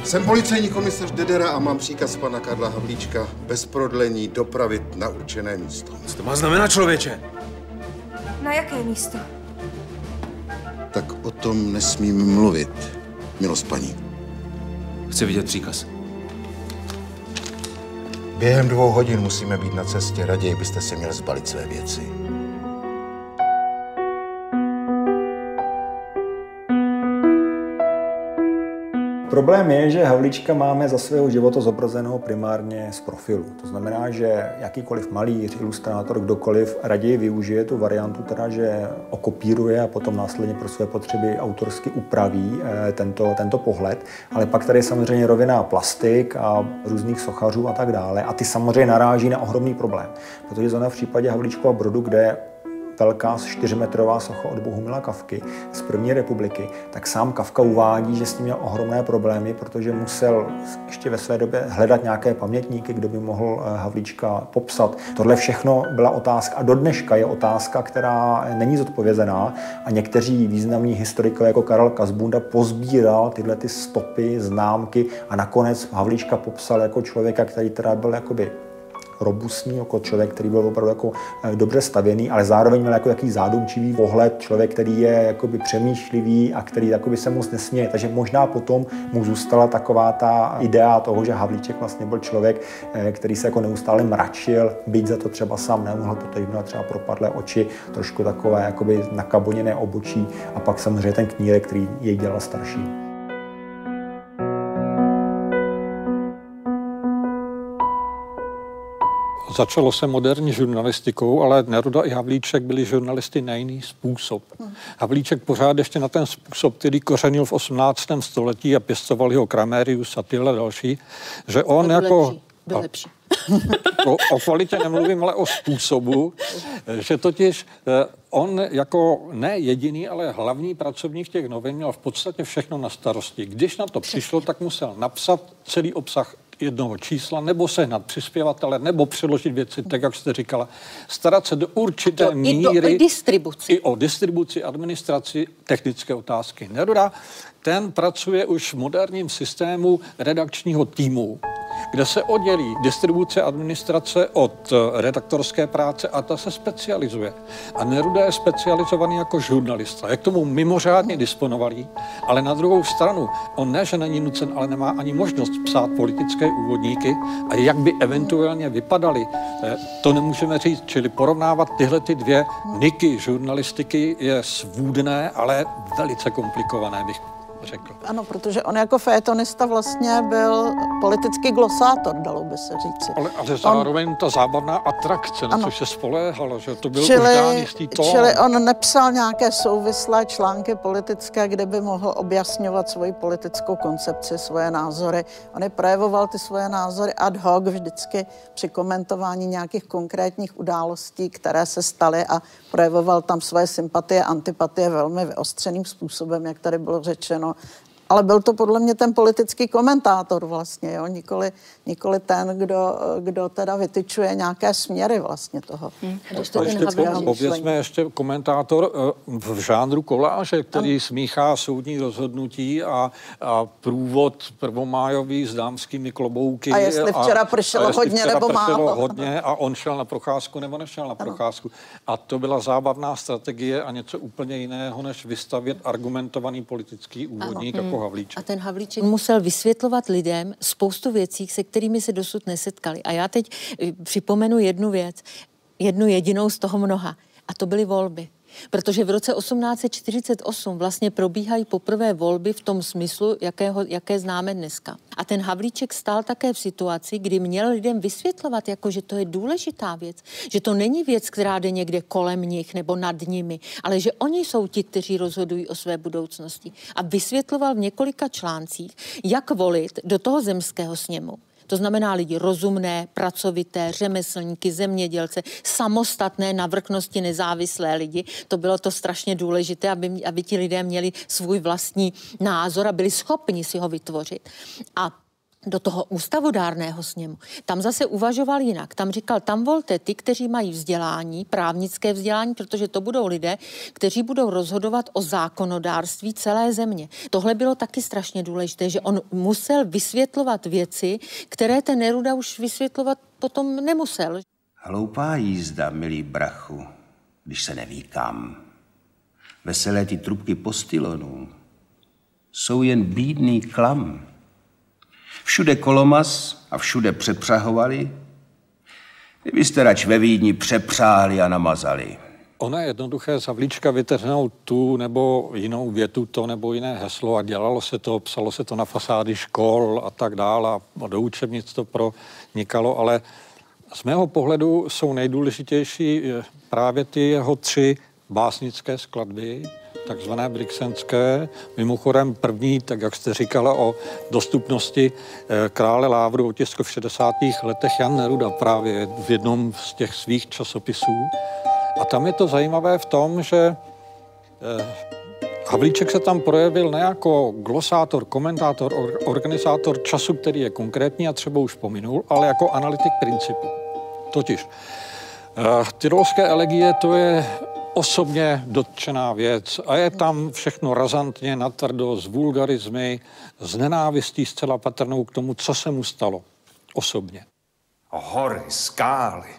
Jsem policejní komisař Dedera a mám příkaz pana Karla Havlíčka bez prodlení dopravit na určené místo. Co to má znamenat, člověče? Na jaké místo? Tak o tom nesmím mluvit, milost paní. Chci vidět příkaz. Během dvou hodin musíme být na cestě. Raději byste si měl zbalit své věci. Problém je, že Havlíčka máme za svého života zobrazeného primárně z profilu. To znamená, že jakýkoliv malíř, ilustrátor, kdokoliv raději využije tu variantu, teda, že okopíruje a potom následně pro své potřeby autorsky upraví eh, tento, tento pohled. Ale pak tady je samozřejmě rovina plastik a různých sochařů a tak dále. A ty samozřejmě naráží na ohromný problém. Protože zrovna v případě Havlíčkova Brodu, kde velká 4-metrová socha od Bohumila Kavky z první republiky, tak sám Kavka uvádí, že s tím měl ohromné problémy, protože musel ještě ve své době hledat nějaké pamětníky, kdo by mohl eh, Havlíčka popsat. Tohle všechno byla otázka a do dneška je otázka, která není zodpovězená a někteří významní historikové jako Karel Kazbunda pozbíral tyhle ty stopy, známky a nakonec Havlíčka popsal jako člověka, který teda byl jakoby robustní, jako člověk, který byl opravdu jako eh, dobře stavěný, ale zároveň měl jako jaký zádumčivý pohled, člověk, který je jakoby přemýšlivý a který jakoby se moc nesměje. Takže možná potom mu zůstala taková ta idea toho, že Havlíček vlastně byl člověk, eh, který se jako neustále mračil, byť za to třeba sám nemohl, protože měl třeba propadlé oči, trošku takové jakoby nakaboněné obočí a pak samozřejmě ten knírek, který jej dělal starší. Začalo se moderní žurnalistikou, ale Neruda i Havlíček byli žurnalisty na jiný způsob. Hmm. Havlíček pořád ještě na ten způsob, který kořenil v 18. století a pěstoval ho Kramérius a tyhle další, že on byl jako... Lepší. Byl lepší. o, o kvalitě nemluvím, ale o způsobu, že totiž eh, on jako ne jediný, ale hlavní pracovník těch novin měl v podstatě všechno na starosti. Když na to přišlo, tak musel napsat celý obsah jednoho čísla, nebo sehnat přispěvatele, nebo přeložit věci, tak jak jste říkala, starat se do určité do, míry i, do, i distribuci. I o distribuci, administraci, technické otázky. Neruda, ten pracuje už v moderním systému redakčního týmu kde se oddělí distribuce administrace od eh, redaktorské práce a ta se specializuje. A Neruda je specializovaný jako žurnalista. Jak tomu mimořádně disponovali, ale na druhou stranu, on ne, že není nucen, ale nemá ani možnost psát politické úvodníky a jak by eventuálně vypadaly, eh, to nemůžeme říct. Čili porovnávat tyhle ty dvě niky žurnalistiky je svůdné, ale velice komplikované, bych řekl. Ano, protože on jako fétonista vlastně byl politický glosátor, dalo by se říci. Ale, ale zároveň on... ta zábavná atrakce, na což se spoléhalo, že to byl čili, už dán jistý tón. Čili on nepsal nějaké souvislé články politické, kde by mohl objasňovat svoji politickou koncepci, svoje názory. On je projevoval ty svoje názory ad hoc vždycky při komentování nějakých konkrétních událostí, které se staly a projevoval tam svoje sympatie, antipatie velmi vyostřeným způsobem, jak tady bylo řečeno sono ale byl to podle mě ten politický komentátor vlastně, jo? Nikoli, nikoli ten, kdo, kdo teda vytyčuje nějaké směry vlastně toho. Hmm. To ještě povězme ještě komentátor eh, v žánru koláže, který ano. smíchá soudní rozhodnutí a, a průvod prvomájový s dámskými klobouky. A jestli včera pršelo a, a hodně včera nebo pršelo málo. hodně a on šel na procházku nebo nešel na ano. procházku. A to byla zábavná strategie a něco úplně jiného, než vystavět argumentovaný politický úvodník ano. jako Havlíček. A ten Havlíček musel vysvětlovat lidem spoustu věcí, se kterými se dosud nesetkali. A já teď eh, připomenu jednu věc, jednu jedinou z toho mnoha. A to byly volby. Protože v roce 1848 vlastně probíhají poprvé volby v tom smyslu, jakého, jaké známe dneska. A ten Havlíček stál také v situaci, kdy měl lidem vysvětlovat, jako, že to je důležitá věc, že to není věc, která jde někde kolem nich nebo nad nimi, ale že oni jsou ti, kteří rozhodují o své budoucnosti. A vysvětloval v několika článcích, jak volit do toho zemského sněmu. To znamená lidi rozumné, pracovité, řemeslníky, zemědělce, samostatné, na vrchnosti nezávislé lidi. To bylo to strašně důležité, aby, aby ti lidé měli svůj vlastní názor a byli schopni si ho vytvořit. A do toho ústavodárného sněmu. Tam zase uvažoval jinak. Tam říkal, tam volte ty, kteří mají vzdělání, právnické vzdělání, protože to budou lidé, kteří budou rozhodovat o zákonodárství celé země. Tohle bylo taky strašně důležité, že on musel vysvětlovat věci, které ten Neruda už vysvětlovat potom nemusel. Hloupá jízda, milý brachu. když se neví kam. Veselé ty trubky postilonů jsou jen bídný klam. Všude kolomas a všude přepřahovali, kdybyste rač ve Vídni přepřáhli a namazali. Ona je jednoduché z havlíčka vytrhnout tu nebo jinou větu, to nebo jiné heslo a dělalo se to, psalo se to na fasády škol a tak dále a do učebnic to pronikalo, ale z mého pohledu jsou nejdůležitější eh, právě ty jeho tři básnické skladby, takzvané brixenské. Mimochodem první, tak jak jste říkala o dostupnosti eh, krále Lávru otisku v 60. letech Jan Neruda právě v jednom z těch svých časopisů. A tam je to zajímavé v tom, že eh, Havlíček se tam projevil ne jako glosátor, komentátor, organizátor času, který je konkrétní a třeba už pominul, ale jako analytik principu. Totiž uh, tyrolské elegie to je osobně dotčená věc a je tam všechno razantně, natvrdo, s vulgarizmy, s nenávistí zcela patrnou k tomu, co se mu stalo osobně. Hory, skály,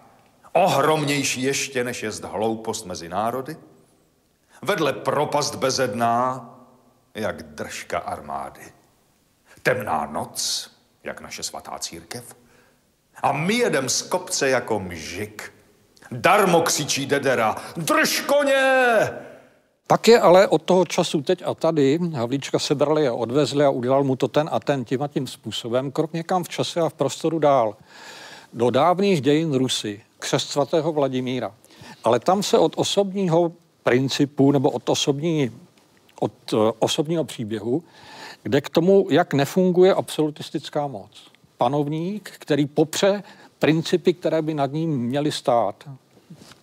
ohromnější ještě, než je hloupost mezi národy, vedle propast bezedná, jak držka armády. Temná noc, jak naše svatá církev. A my jedem z kopce jako mžik. Darmo křičí Dedera, drž koně! Pak je ale od toho času teď a tady Havlíčka sebrali a odvezli a udělal mu to ten a ten tím a tím způsobem, krok někam v čase a v prostoru dál. Do dávných dějin Rusy, křest svatého Vladimíra. Ale tam se od osobního principu nebo od, osobní, od uh, osobního příběhu, kde k tomu, jak nefunguje absolutistická moc. Panovník, který popře principy, které by nad ním měly stát.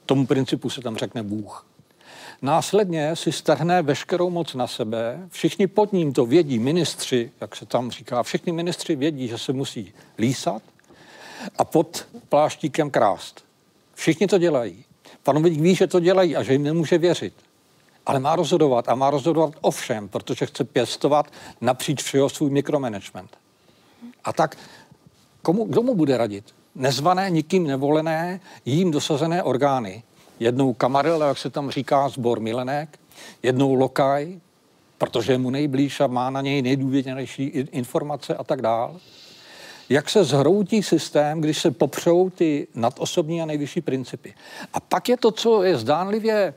Tomu principu se tam řekne Bůh. Následně si strhne veškerou moc na sebe, všichni pod ním to vědí, ministři, jak se tam říká, všichni ministři vědí, že se musí lísat a pod pláštíkem krást. Všichni to dělají. Panovník ví, že to dělají a že jim nemůže věřit. Ale má rozhodovat a má rozhodovat o všem, protože chce pěstovat napříč všeho svůj mikromanagement. A tak komu, kdo mu bude radit? Nezvané, nikým nevolené, jím dosazené orgány. Jednou kamaril, jak se tam říká, zbor milenek, jednou lokaj, protože je mu nejblíž a má na něj nejdůvěrnější informace a tak dále jak se zhroutí systém, když se popřou ty nadosobní a nejvyšší principy. A pak je to, co je zdánlivě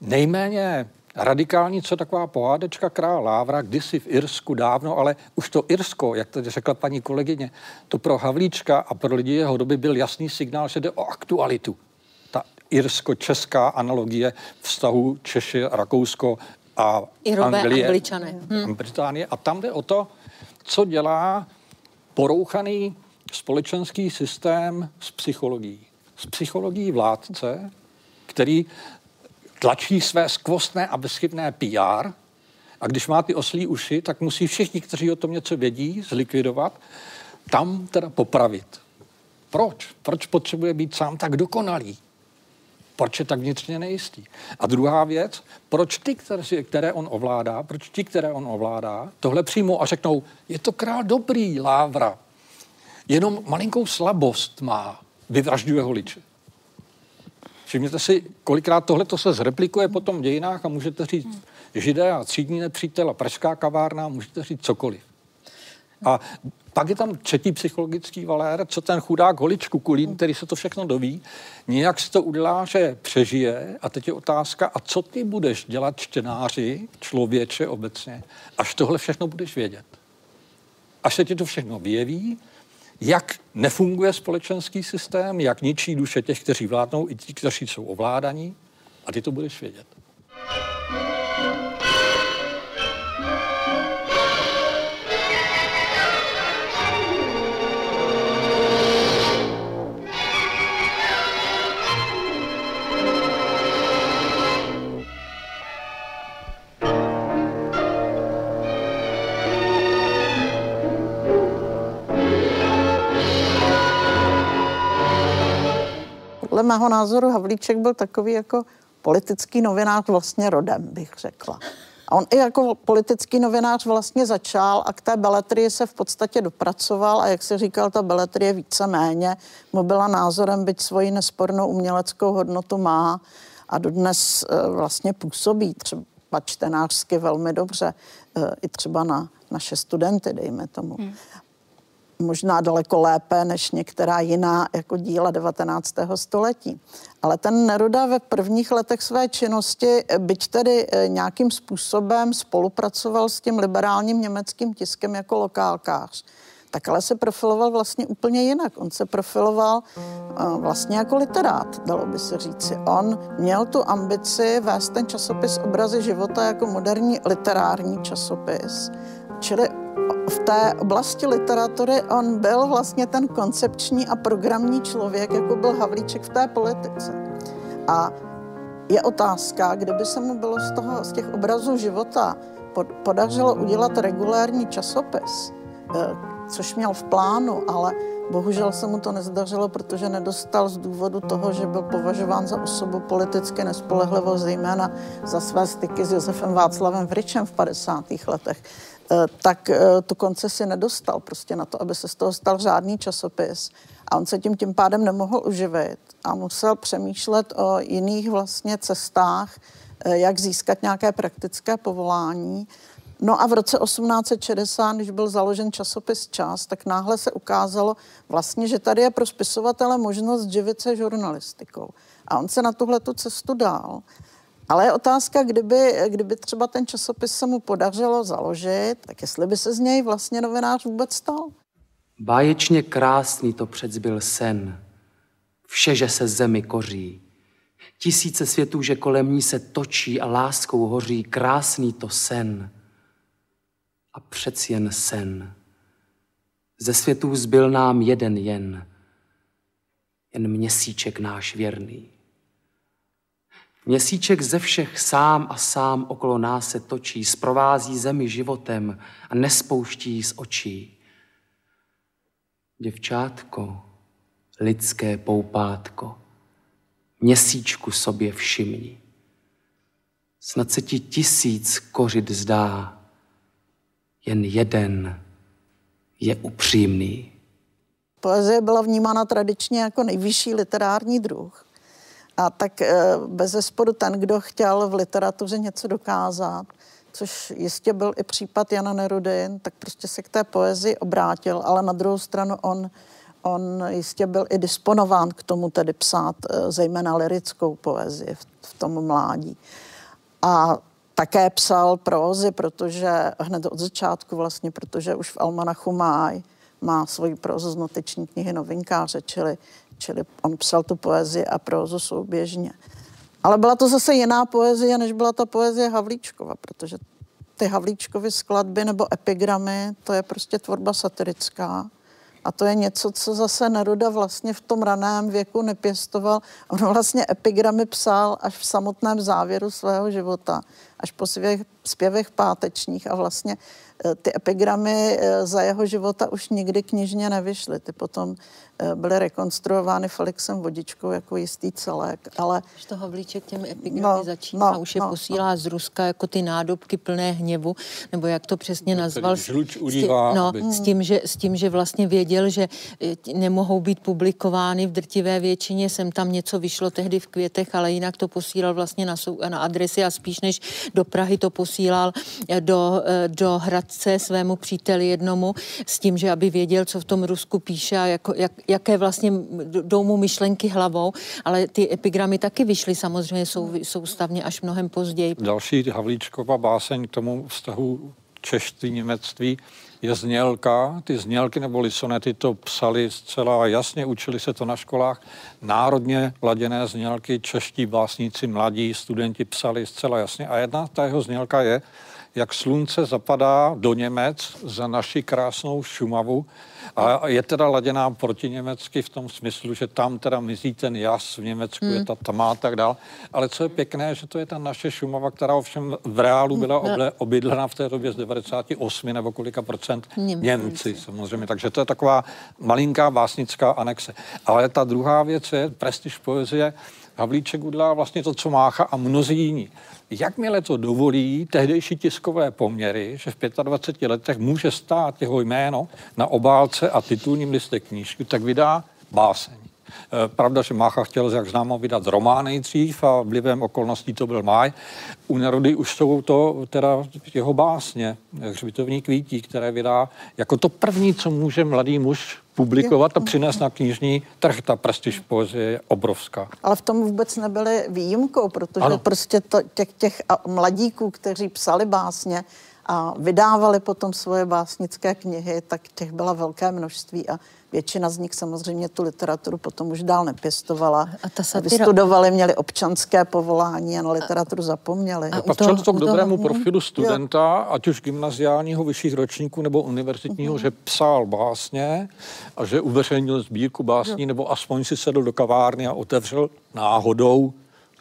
nejméně radikální, co taková pohádečka král Lávra, kdysi v Irsku dávno, ale už to Irsko, jak tady řekla paní kolegyně, to pro Havlíčka a pro lidi jeho doby byl jasný signál, že jde o aktualitu. Ta irsko-česká analogie vztahu Češi, Rakousko a Irové, Anglie, Angličané. Hm. Británie. A tam jde o to, co dělá porouchaný společenský systém s psychologií. S psychologií vládce, který tlačí své skvostné a bezchybné PR a když má ty oslí uši, tak musí všichni, kteří o tom něco vědí, zlikvidovat, tam teda popravit. Proč? Proč potřebuje být sám tak dokonalý? Proč je tak vnitřně nejistý? A druhá věc, proč ty, které, on ovládá, proč ti, které on ovládá, tohle přijmou a řeknou, je to král dobrý, Lávra, jenom malinkou slabost má, vyvražďuje holiče. Všimněte si, kolikrát tohle se zreplikuje potom v dějinách a můžete říct židé a třídní nepřítel a pražská kavárna, můžete říct cokoliv. A pak je tam třetí psychologický valér, co ten chudák holičku kulín, který se to všechno doví, nějak si to udělá, že přežije a teď je otázka, a co ty budeš dělat čtenáři, člověče obecně, až tohle všechno budeš vědět. Až se ti to všechno vyjeví, jak nefunguje společenský systém, jak ničí duše těch, kteří vládnou, i ti, kteří jsou ovládaní, a ty to budeš vědět. podle mého názoru Havlíček byl takový jako politický novinář vlastně rodem, bych řekla. A on i jako politický novinář vlastně začal a k té beletrii se v podstatě dopracoval a jak se říkal, ta beletrie více méně mu byla názorem, byť svoji nespornou uměleckou hodnotu má a dodnes eh, vlastně působí třeba čtenářsky velmi dobře eh, i třeba na naše studenty, dejme tomu. Hmm možná daleko lépe než některá jiná jako díla 19. století. Ale ten Neruda ve prvních letech své činnosti, byť tedy eh, nějakým způsobem spolupracoval s tím liberálním německým tiskem jako lokálkář, tak ale se profiloval vlastně úplně jinak. On se profiloval uh, vlastně jako literát, dalo by se říci. On měl tu ambici vést ten časopis Obrazy života jako moderní literární časopis. Čili v té oblasti literatury on byl vlastně ten koncepční a programní člověk, jako byl Havlíček v té politice. A je otázka, kdyby se mu bylo z, toho, z těch obrazů života podařilo udělat regulární časopis, eh, což měl v plánu, ale bohužel se mu to nezdařilo, protože nedostal z důvodu toho, že byl považován za osobu politicky nespolehlivou, zejména za své styky s Josefem Václavem Vryčem v 50. letech tak eh, tu koncesi nedostal prostě na to, aby se z toho stal řádný časopis. A on se tím tím pádem nemohl uživit a musel přemýšlet o jiných vlastně cestách, eh, jak získat nějaké praktické povolání. No a v roce 1860, když byl založen časopis Čas, tak náhle se ukázalo vlastně, že tady je pro spisovatele možnost živit se žurnalistikou. A on se na tuhle tu cestu dál. Ale je otázka, kdyby, kdyby třeba ten časopis se mu podařilo založit, tak jestli by se z něj vlastně novinář vůbec stal. Báječně krásný to byl sen. Vše, že se zemi koří. Tisíce světů, že kolem ní se točí a láskou hoří. Krásný to sen. A přeci jen sen. Ze světů zbyl nám jeden jen. Jen měsíček náš věrný. Měsíček ze všech sám a sám okolo nás se točí, zprovází zemi životem a nespouští z očí. Děvčátko, lidské poupátko, měsíčku sobě všimni. Snad se ti tisíc kořit zdá, jen jeden je upřímný. Poezie byla vnímána tradičně jako nejvyšší literární druh. A tak eh, bez zesporu ten, kdo chtěl v literatuře něco dokázat, což jistě byl i případ Jana Nerudy, tak prostě se k té poezii obrátil, ale na druhou stranu on, on jistě byl i disponován k tomu tedy psát eh, zejména lirickou poezii v, v tom mládí. A také psal prózy, protože hned od začátku vlastně, protože už v Almanachu Máj má svoji prózu z noteční knihy Novinkáře, čili čili on psal tu poezii a prózu souběžně. Ale byla to zase jiná poezie, než byla ta poezie Havlíčkova, protože ty Havlíčkovy skladby nebo epigramy, to je prostě tvorba satirická. A to je něco, co zase Neruda vlastně v tom raném věku nepěstoval. On vlastně epigramy psal až v samotném závěru svého života, až po svých zpěvech pátečních a vlastně eh, ty epigramy eh, za jeho života už nikdy knižně nevyšly. Ty potom Eh, byly rekonstruovány Felixem Vodičkou jako jistý celek, ale... Už to Havlíček těmi epigramy no, začíná, no, už je no, posílá no. z Ruska jako ty nádobky plné hněvu, nebo jak to přesně nazval. Žluč udívá, no, s, tím, že, s tím, že vlastně věděl, že nemohou být publikovány v drtivé většině, sem tam něco vyšlo tehdy v květech, ale jinak to posílal vlastně na, sou, na adresy a spíš než do Prahy to posílal eh, do, do Hradce svému příteli jednomu, s tím, že aby věděl, co v tom Rusku píše a jako, jak, jaké vlastně jdou mu myšlenky hlavou, ale ty epigramy taky vyšly samozřejmě sou, soustavně až mnohem později. Další Havlíčkova báseň k tomu vztahu čeští, němectví je znělka. Ty znělky nebo sonety to psali zcela jasně, učili se to na školách. Národně laděné znělky, čeští básníci, mladí studenti psali zcela jasně. A jedna ta jeho znělka je, jak slunce zapadá do Němec za naši krásnou Šumavu a je teda laděná proti německy v tom smyslu, že tam teda mizí ten jas, v Německu hmm. je ta tma a tak dál. Ale co je pěkné, že to je ta naše Šumava, která ovšem v reálu byla hmm. oble, obydlena v té době z 98 nebo kolika procent Němci, Němci samozřejmě. Takže to je taková malinká básnická anexe. Ale ta druhá věc je prestiž poezie. Havlíček udělá vlastně to, co Mácha a mnozí jiní. Jakmile to dovolí tehdejší tiskové poměry, že v 25 letech může stát jeho jméno na obálce a titulním listě knížky, tak vydá báseň. Eh, pravda, že Mácha chtěl, jak známo, vydat román nejdřív a vlivem okolností to byl Máj. U Nerudy už jsou to teda jeho básně, hřbitovní kvítí, které vydá jako to první, co může mladý muž publikovat a přinést na knižní trh. Ta prestiž poezie je obrovská. Ale v tom vůbec nebyly výjimkou, protože ano. prostě to, těch, těch mladíků, kteří psali básně a vydávali potom svoje básnické knihy, tak těch byla velké množství a Většina z nich samozřejmě tu literaturu potom už dál nepěstovala. A ta satyra... Vystudovali, měli občanské povolání a na literaturu zapomněli. A patřilo to k dobrému toho... profilu studenta, jo. ať už gymnaziálního, vyšších ročníků nebo univerzitního, uh-huh. že psal básně a že uveřejnil sbírku básní, jo. nebo aspoň si sedl do kavárny a otevřel náhodou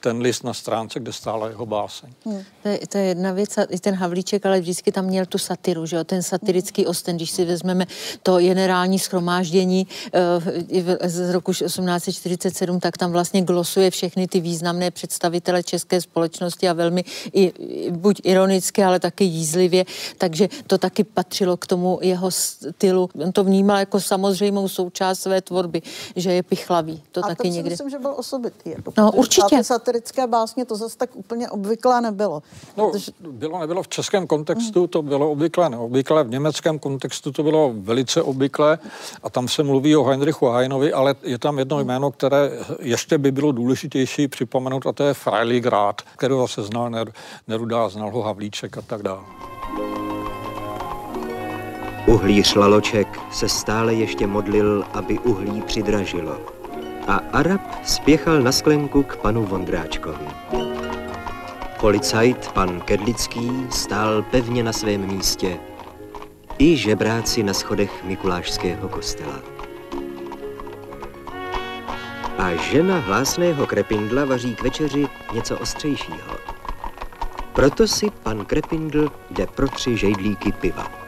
ten list na stránce, kde stála jeho báseň. Hmm. To, je, to je jedna věc, a i ten Havlíček, ale vždycky tam měl tu satiru, že jo? ten satirický osten, když si vezmeme to generální schromáždění uh, z roku 1847, tak tam vlastně glosuje všechny ty významné představitele české společnosti a velmi i, buď ironicky, ale taky jízlivě, takže to taky patřilo k tomu jeho stylu. On to vnímal jako samozřejmou součást své tvorby, že je pichlavý. To a taky to někdy. myslím, že byl osobitý. Jako no určitě satirické básně to zase tak úplně obvyklé nebylo. No, protože... bylo, nebylo v českém kontextu, to bylo obvyklé, neobvyklé, v německém kontextu to bylo velice obvyklé a tam se mluví o Heinrichu Heinovi, ale je tam jedno jméno, které ještě by bylo důležitější připomenout a to je Freilich Grad, kterého se znal Neruda, znal ho Havlíček a tak dále. Uhlíř Laloček se stále ještě modlil, aby uhlí přidražilo a Arab spěchal na sklenku k panu Vondráčkovi. Policajt pan Kedlický stál pevně na svém místě, i žebráci na schodech Mikulášského kostela. A žena hlásného krepindla vaří k večeři něco ostřejšího. Proto si pan Krepindl jde pro tři žejdlíky piva.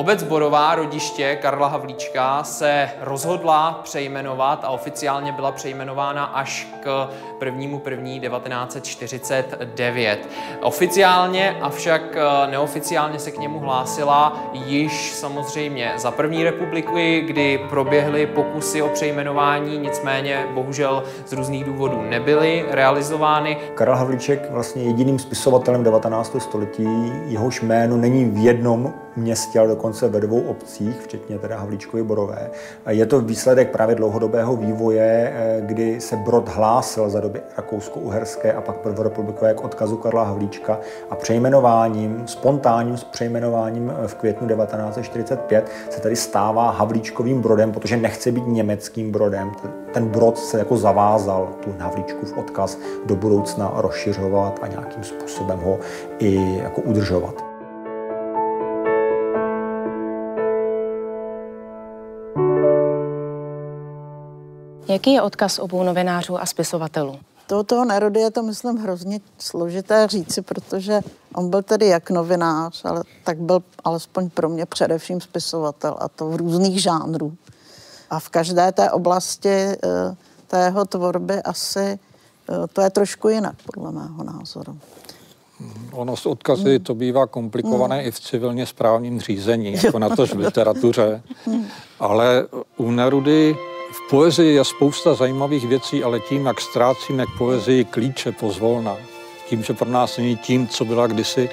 Obec Borová, rodiště Karla Havlíčka, se rozhodla přejmenovat a oficiálně byla přejmenována až k 1. 1949. Oficiálně, avšak eh, neoficiálně se k němu hlásila již samozřejmě za první republiky, kdy proběhly pokusy o přejmenování, nicméně bohužel z různých důvodů nebyly realizovány. Karel Havlíček vlastně jediným spisovatelem 19. století, jehož jméno není v jednom městě, ale dokonce ve dvou obcích, včetně teda Havlíčkovy Borové. Je to výsledek právě dlouhodobého vývoje, eh, kdy se Brod hlásil za doby rakousko-uherské a pak prvorepublikové k odkazu Karla Havlíčka a přejmenováním, spontánním přejmenováním eh, v květnu 1945 se tedy stává Havlíčkovým Brodem, protože nechce být německým Brodem. Ten Brod se jako zavázal tu Havlíčkův odkaz do budoucna rozšiřovat a nějakým způsobem ho i jako udržovat. Jaký je odkaz obou novinářů a spisovatelů? To toho Nerody je to, myslím, hrozně složité říci, protože on byl tedy jak novinář, ale tak byl alespoň pro mě především spisovatel a to v různých žánrů. A v každé té oblasti eh, té jeho tvorby asi eh, to je trošku jinak, podle mého názoru. Ono s odkazy to bývá komplikované hmm. i v civilně správním řízení, jako na to v literatuře. Hmm. Ale u Nerudy poezii je spousta zajímavých věcí, ale tím, jak ztrácíme k poezii klíče pozvolna, tím, že pro nás není tím, co byla kdysi,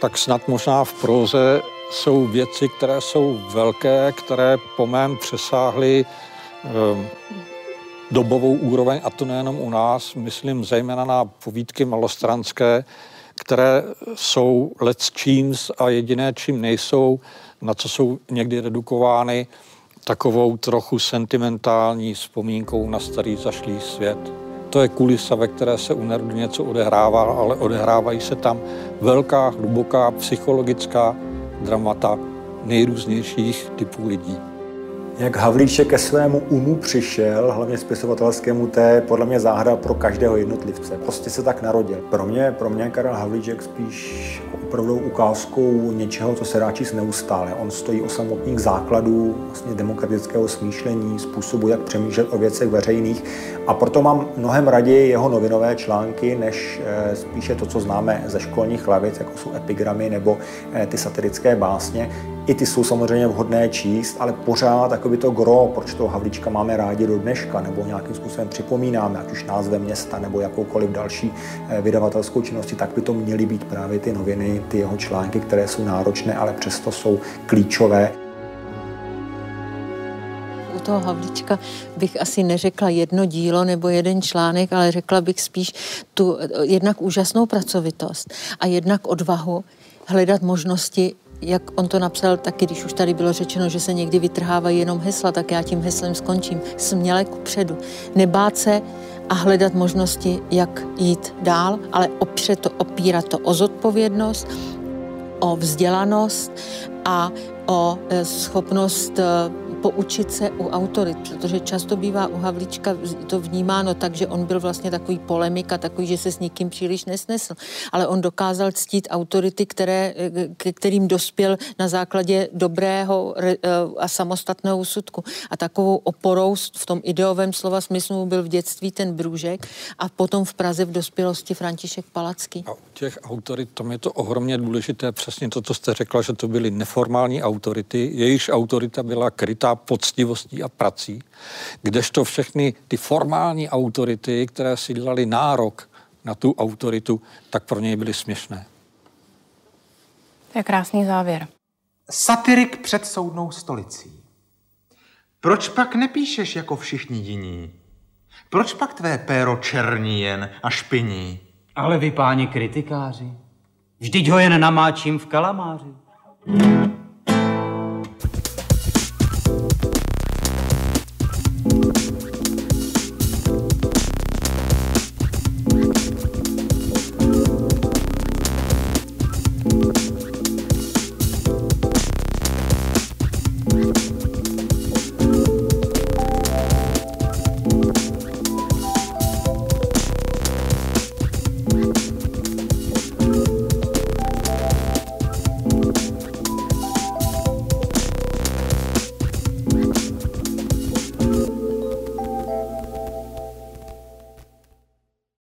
tak snad možná v proze jsou věci, které jsou velké, které po mém přesáhly um, dobovou úroveň, a to nejenom u nás, myslím zejména na povídky malostranské, které jsou let's a jediné, čím nejsou, na co jsou někdy redukovány, takovou trochu sentimentální vzpomínkou na starý zašlý svět. To je kulisa, ve které se u Nerudy něco odehrává, ale odehrávají se tam velká, hluboká psychologická dramata nejrůznějších typů lidí. Jak Havlíček ke svému umu přišel, hlavně spisovatelskému, to je podle mě záhada pro každého jednotlivce. Prostě se tak narodil. Pro mě, pro mě Karel Havlíček spíš opravdu ukázkou něčeho, co se dá číst neustále. On stojí o samotných základů vlastně demokratického smýšlení, způsobu, jak přemýšlet o věcech veřejných a proto mám mnohem raději jeho novinové články, než eh, spíše to, co známe ze školních lavic, jako jsou epigramy nebo eh, ty satirické básně. I ty jsou samozřejmě vhodné číst, ale pořád takový to gro, proč toho Havlíčka máme rádi do dneška, nebo nějakým způsobem připomínáme, ať už názvem města nebo jakoukoliv další eh, vydavatelskou činnosti, tak by to měly být právě ty noviny, ty jeho články, které jsou náročné, ale přesto jsou klíčové. U toho Havlíčka bych asi neřekla jedno dílo nebo jeden článek, ale řekla bych spíš tu jednak úžasnou pracovitost a jednak odvahu hledat možnosti jak on to napsal, taky když už tady bylo řečeno, že se někdy vytrhávají jenom hesla, tak já tím heslem skončím. Směle ku předu. Nebát se a hledat možnosti, jak jít dál, ale opřet to, opírat to o zodpovědnost, o vzdělanost a o e, schopnost e, poučit se u autorit, protože často bývá u Havlíčka to vnímáno tak, že on byl vlastně takový polemik a takový, že se s nikým příliš nesnesl. Ale on dokázal ctít autority, které, ke kterým dospěl na základě dobrého eh, a samostatného úsudku. A takovou oporou v tom ideovém slova smyslu byl v dětství ten Brůžek a potom v Praze v dospělosti František Palacký. A u těch autorit, tam je to ohromně důležité, přesně to, co jste řekla, že to byly neformální autority, jejichž autorita byla krytá poctivostí a prací, kdežto všechny ty formální autority, které si dělali nárok na tu autoritu, tak pro něj byly směšné. To je krásný závěr. Satirik před soudnou stolicí. Proč pak nepíšeš jako všichni jiní? Proč pak tvé péro černí jen a špiní? Ale vy, páni kritikáři, vždyť ho jen namáčím v kalamáři.